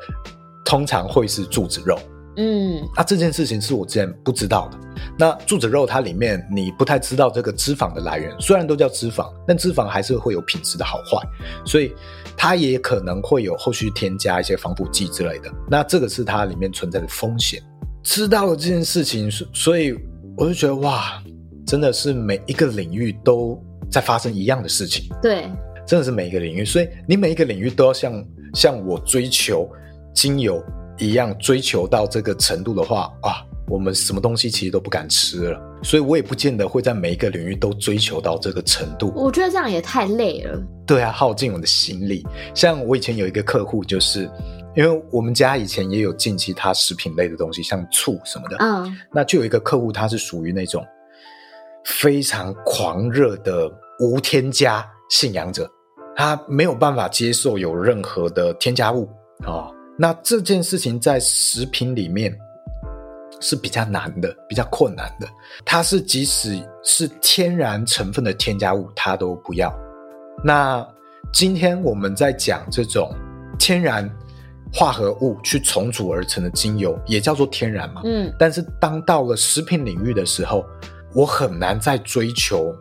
通常会是柱子肉。嗯，那、啊、这件事情是我之前不知道的。那柱子肉它里面你不太知道这个脂肪的来源，虽然都叫脂肪，但脂肪还是会有品质的好坏，所以它也可能会有后续添加一些防腐剂之类的。那这个是它里面存在的风险。知道了这件事情，所以我就觉得哇，真的是每一个领域都在发生一样的事情。对，真的是每一个领域，所以你每一个领域都要像像我追求精油一样追求到这个程度的话啊，我们什么东西其实都不敢吃了，所以我也不见得会在每一个领域都追求到这个程度。我觉得这样也太累了。对啊，耗尽我的心力。像我以前有一个客户，就是因为我们家以前也有进其他食品类的东西，像醋什么的。嗯，那就有一个客户，他是属于那种非常狂热的无添加信仰者，他没有办法接受有任何的添加物啊。哦那这件事情在食品里面是比较难的，比较困难的。它是即使是天然成分的添加物，它都不要。那今天我们在讲这种天然化合物去重组而成的精油，也叫做天然嘛。嗯。但是当到了食品领域的时候，我很难再追求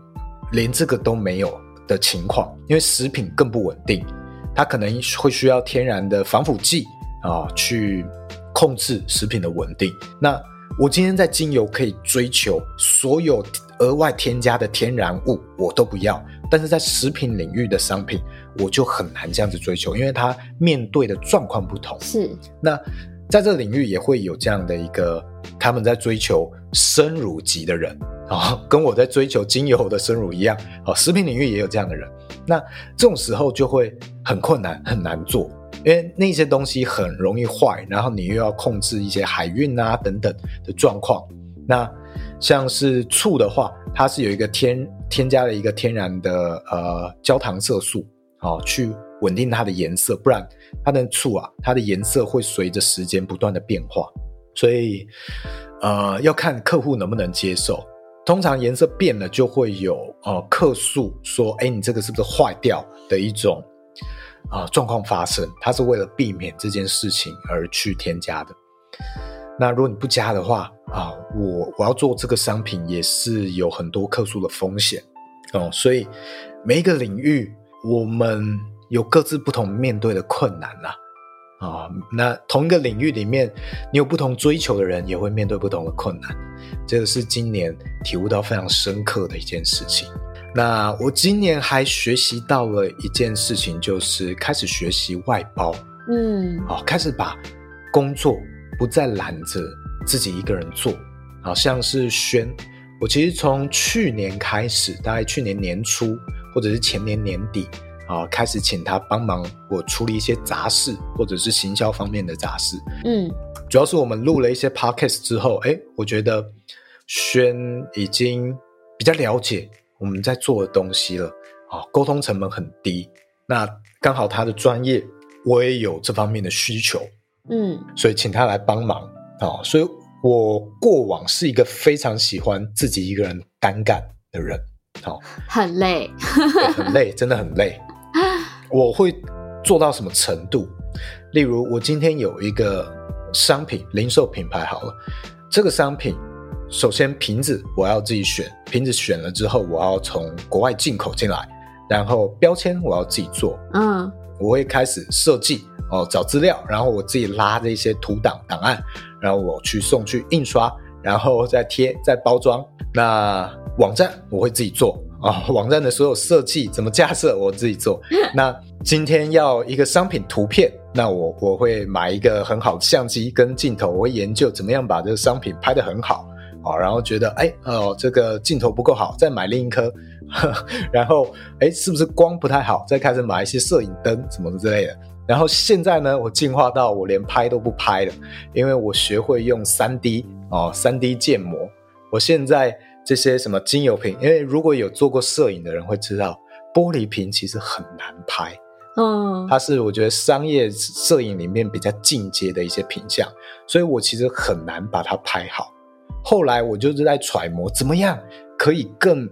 连这个都没有的情况，因为食品更不稳定，它可能会需要天然的防腐剂。啊，去控制食品的稳定。那我今天在精油可以追求所有额外添加的天然物，我都不要。但是在食品领域的商品，我就很难这样子追求，因为它面对的状况不同。是。那在这个领域也会有这样的一个，他们在追求生乳级的人啊，跟我在追求精油的生乳一样。啊，食品领域也有这样的人。那这种时候就会很困难，很难做。因为那些东西很容易坏，然后你又要控制一些海运啊等等的状况。那像是醋的话，它是有一个添添加了一个天然的呃焦糖色素哦，去稳定它的颜色，不然它的醋啊，它的颜色会随着时间不断的变化，所以呃要看客户能不能接受。通常颜色变了就会有呃客诉说，哎，你这个是不是坏掉的一种啊、状况发生？它是为了避免这件事情而去添加的。那如果你不加的话啊，我我要做这个商品也是有很多客诉的风险哦，所以每一个领域我们有各自不同面对的困难呐，啊，那同一个领域里面，你有不同追求的人也会面对不同的困难，这个是今年体悟到非常深刻的一件事情。那我今年还学习到了一件事情，就是开始学习外包，嗯，好，开始把工作。不再揽着自己一个人做，好像是轩。我其实从去年开始，大概去年年初或者是前年年底啊，开始请他帮忙我处理一些杂事，或者是行销方面的杂事。嗯，主要是我们录了一些 podcast 之后，哎，我觉得轩已经比较了解我们在做的东西了啊，沟通成本很低。那刚好他的专业，我也有这方面的需求。嗯，所以请他来帮忙啊。所以我过往是一个非常喜欢自己一个人单干的人，好，很累，很累，真的很累。我会做到什么程度？例如，我今天有一个商品，零售品牌好了，这个商品首先瓶子我要自己选，瓶子选了之后，我要从国外进口进来，然后标签我要自己做，嗯，我会开始设计。哦，找资料，然后我自己拉这些图档档案，然后我去送去印刷，然后再贴再包装。那网站我会自己做啊，哦，网站的所有设计怎么架设我自己做。那今天要一个商品图片，那我我会买一个很好的相机跟镜头，我会研究怎么样把这个商品拍得很好啊，哦，然后觉得哎哦这个镜头不够好，再买另一颗，然后哎是不是光不太好，再开始买一些摄影灯什么之类的。然后现在呢，我进化到我连拍都不拍了，因为我学会用三 D 哦三 D 建模。我现在这些什么精油瓶，因为如果有做过摄影的人会知道，玻璃瓶其实很难拍。嗯，它是我觉得商业摄影里面比较进阶的一些品相，所以我其实很难把它拍好。后来我就是在揣摩怎么样可以更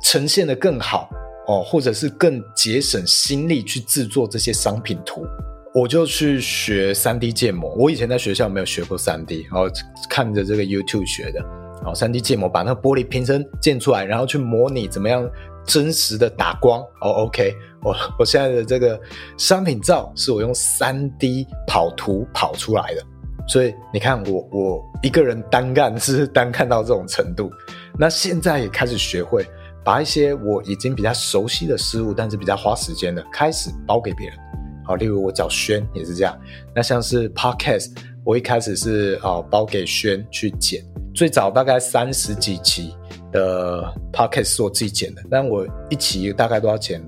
呈现的更好。哦，或者是更节省心力去制作这些商品图，我就去学 3D 建模。我以前在学校没有学过 3D，然后看着这个 YouTube 学的。然后 3D 建模把那个玻璃瓶身建出来，然后去模拟怎么样真实的打光。哦，OK，我我现在的这个商品照是我用 3D 跑图跑出来的。所以你看我，我我一个人单干是单干到这种程度，那现在也开始学会。把一些我已经比较熟悉的事物，但是比较花时间的，开始包给别人。好，例如我找轩也是这样。那像是 Podcast，我一开始是哦包给轩去剪，最早大概三十几期的 Podcast 是我自己剪的，但我一期大概多少钱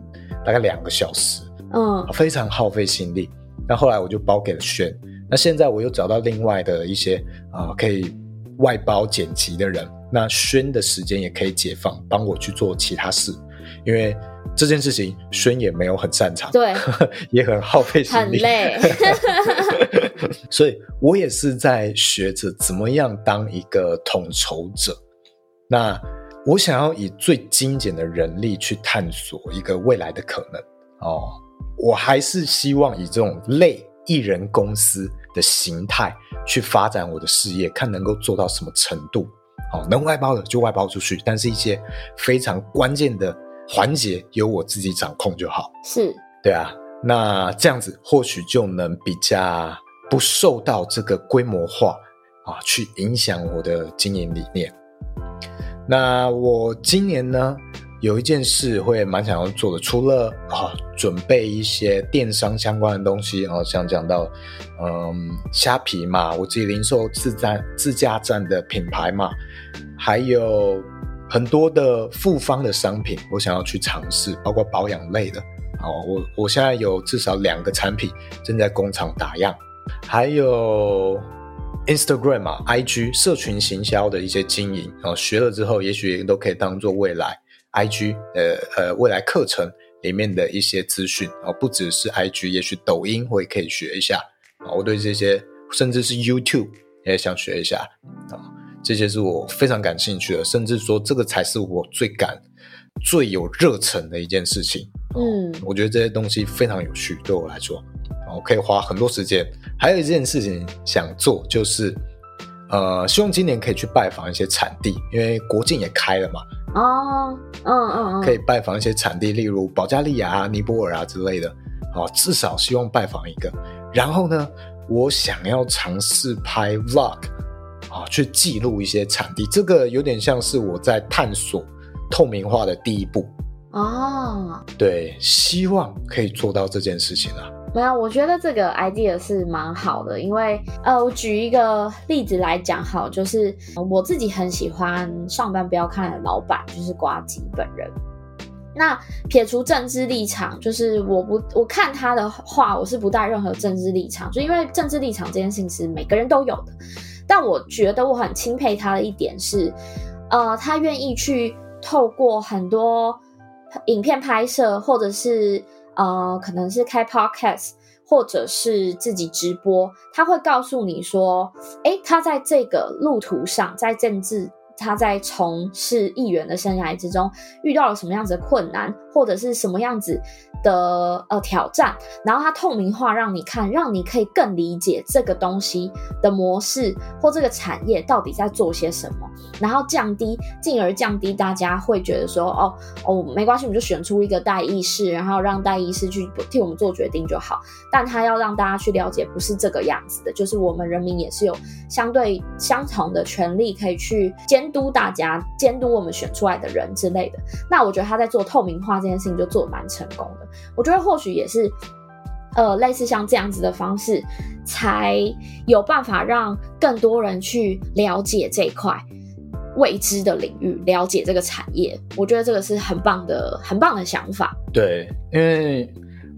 大概两个小时，嗯，非常耗费心力。那后来我就包给了轩。那现在我又找到另外的一些啊、呃、可以外包剪辑的人。那宣的时间也可以解放，帮我去做其他事，因为这件事情宣也没有很擅长，对，也很耗费心力，很累，所以我也是在学着怎么样当一个统筹者。那我想要以最精简的人力去探索一个未来的可能哦，我还是希望以这种类艺人公司的形态去发展我的事业，看能够做到什么程度。好，能外包的就外包出去，但是一些非常关键的环节由我自己掌控就好。是，对啊，那这样子或许就能比较不受到这个规模化啊去影响我的经营理念。那我今年呢，有一件事会蛮想要做的，除了啊准备一些电商相关的东西，啊，像讲到嗯虾皮嘛，我自己零售自站自驾站的品牌嘛，还有很多的复方的商品，我想要去尝试，包括保养类的，啊，我我现在有至少两个产品正在工厂打样，还有 Instagram 啊，IG 社群行销的一些经营，然后学了之后，也许都可以当做未来。I G 呃呃，未来课程里面的一些资讯啊，不只是 IG，也许抖音我也可以学一下啊。我对这些甚至是 YouTube 也想学一下啊，这些是我非常感兴趣的，甚至说这个才是我最感最有热忱的一件事情。嗯，我觉得这些东西非常有趣，对我来说，我可以花很多时间。还有一件事情想做，就是呃，希望今年可以去拜访一些产地，因为国境也开了嘛。哦，嗯嗯嗯，可以拜访一些产地，例如保加利亚啊、尼泊尔啊之类的。啊，至少希望拜访一个。然后呢，我想要尝试拍 vlog，啊，去记录一些产地。这个有点像是我在探索透明化的第一步。哦，对，希望可以做到这件事情啊。没有，我觉得这个 idea 是蛮好的，因为呃，我举一个例子来讲，好，就是我自己很喜欢上班不要看的老板，就是瓜吉本人。那撇除政治立场，就是我不我看他的话，我是不带任何政治立场，就因为政治立场这件事情是每个人都有的。但我觉得我很钦佩他的一点是，呃，他愿意去透过很多影片拍摄，或者是。呃，可能是开 podcast，或者是自己直播，他会告诉你说，诶，他在这个路途上，在政治，他在从事议员的生涯之中，遇到了什么样子的困难，或者是什么样子的呃挑战，然后它透明化让你看，让你可以更理解这个东西的模式或这个产业到底在做些什么，然后降低，进而降低大家会觉得说，哦哦没关系，我们就选出一个代议士，然后让代议士去替我们做决定就好。但他要让大家去了解，不是这个样子的，就是我们人民也是有相对相同的权利，可以去监督大家，监督我们选出来的人之类的。那我觉得他在做透明化这件事情就做蛮成功的。我觉得或许也是，呃，类似像这样子的方式，才有办法让更多人去了解这一块未知的领域，了解这个产业。我觉得这个是很棒的、很棒的想法。对，因为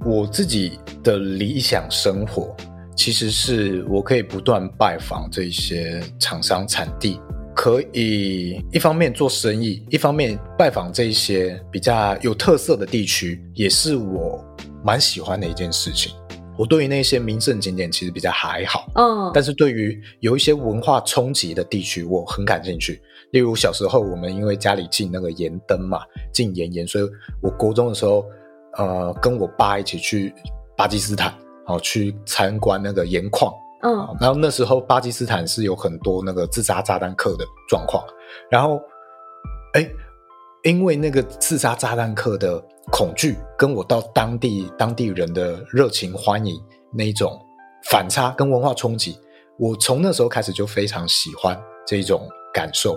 我自己的理想生活，其实是我可以不断拜访这些厂商产地。可以一方面做生意，一方面拜访这一些比较有特色的地区，也是我蛮喜欢的一件事情。我对于那些名胜景点其实比较还好，嗯，但是对于有一些文化冲击的地区，我很感兴趣。例如小时候我们因为家里进那个盐灯嘛，进盐盐，所以我国中的时候，呃，跟我爸一起去巴基斯坦，然后去参观那个盐矿。嗯，然后那时候巴基斯坦是有很多那个自杀炸弹客的状况，然后，哎，因为那个自杀炸弹客的恐惧，跟我到当地当地人的热情欢迎那一种反差跟文化冲击，我从那时候开始就非常喜欢这种感受。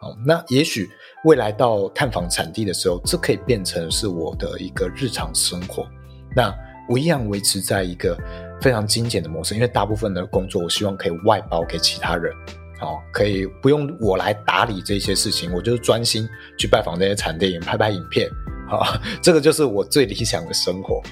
哦，那也许未来到探访产地的时候，这可以变成是我的一个日常生活。那我一样维持在一个。非常精简的模式，因为大部分的工作我希望可以外包给其他人，哦，可以不用我来打理这些事情，我就是专心去拜访这些产电影，拍拍影片，好、这个就是我最理想的生活。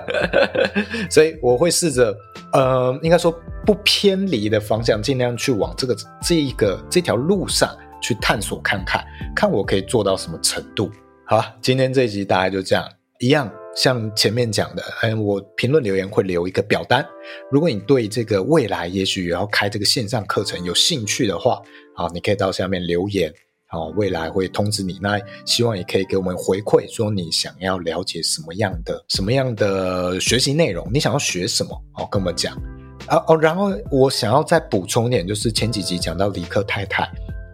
所以我会试着，呃，应该说不偏离的方向，尽量去往这个这一个这条路上去探索看看，看我可以做到什么程度。好，今天这一集大概就这样，一样。像前面讲的，嗯，我评论留言会留一个表单。如果你对这个未来也许要开这个线上课程有兴趣的话，啊，你可以到下面留言，啊，未来会通知你。那希望也可以给我们回馈，说你想要了解什么样的什么样的学习内容，你想要学什么，好，跟我们讲。啊哦，然后我想要再补充一点，就是前几集讲到理科太太，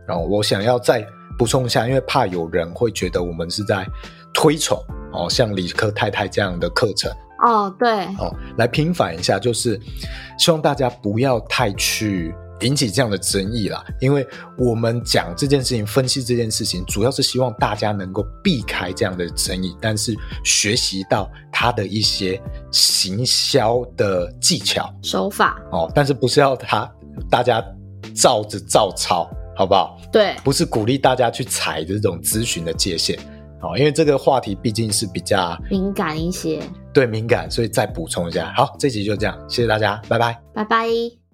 然后我想要再补充一下，因为怕有人会觉得我们是在推崇。哦，像理科太太这样的课程哦，对，哦，来平反一下，就是希望大家不要太去引起这样的争议啦，因为我们讲这件事情、分析这件事情，主要是希望大家能够避开这样的争议，但是学习到他的一些行销的技巧手法哦，但是不是要他大家照着照抄，好不好？对，不是鼓励大家去踩这种咨询的界限。好，因为这个话题毕竟是比较敏感一些，对，敏感，所以再补充一下。好，这集就这样，谢谢大家，拜拜，拜拜。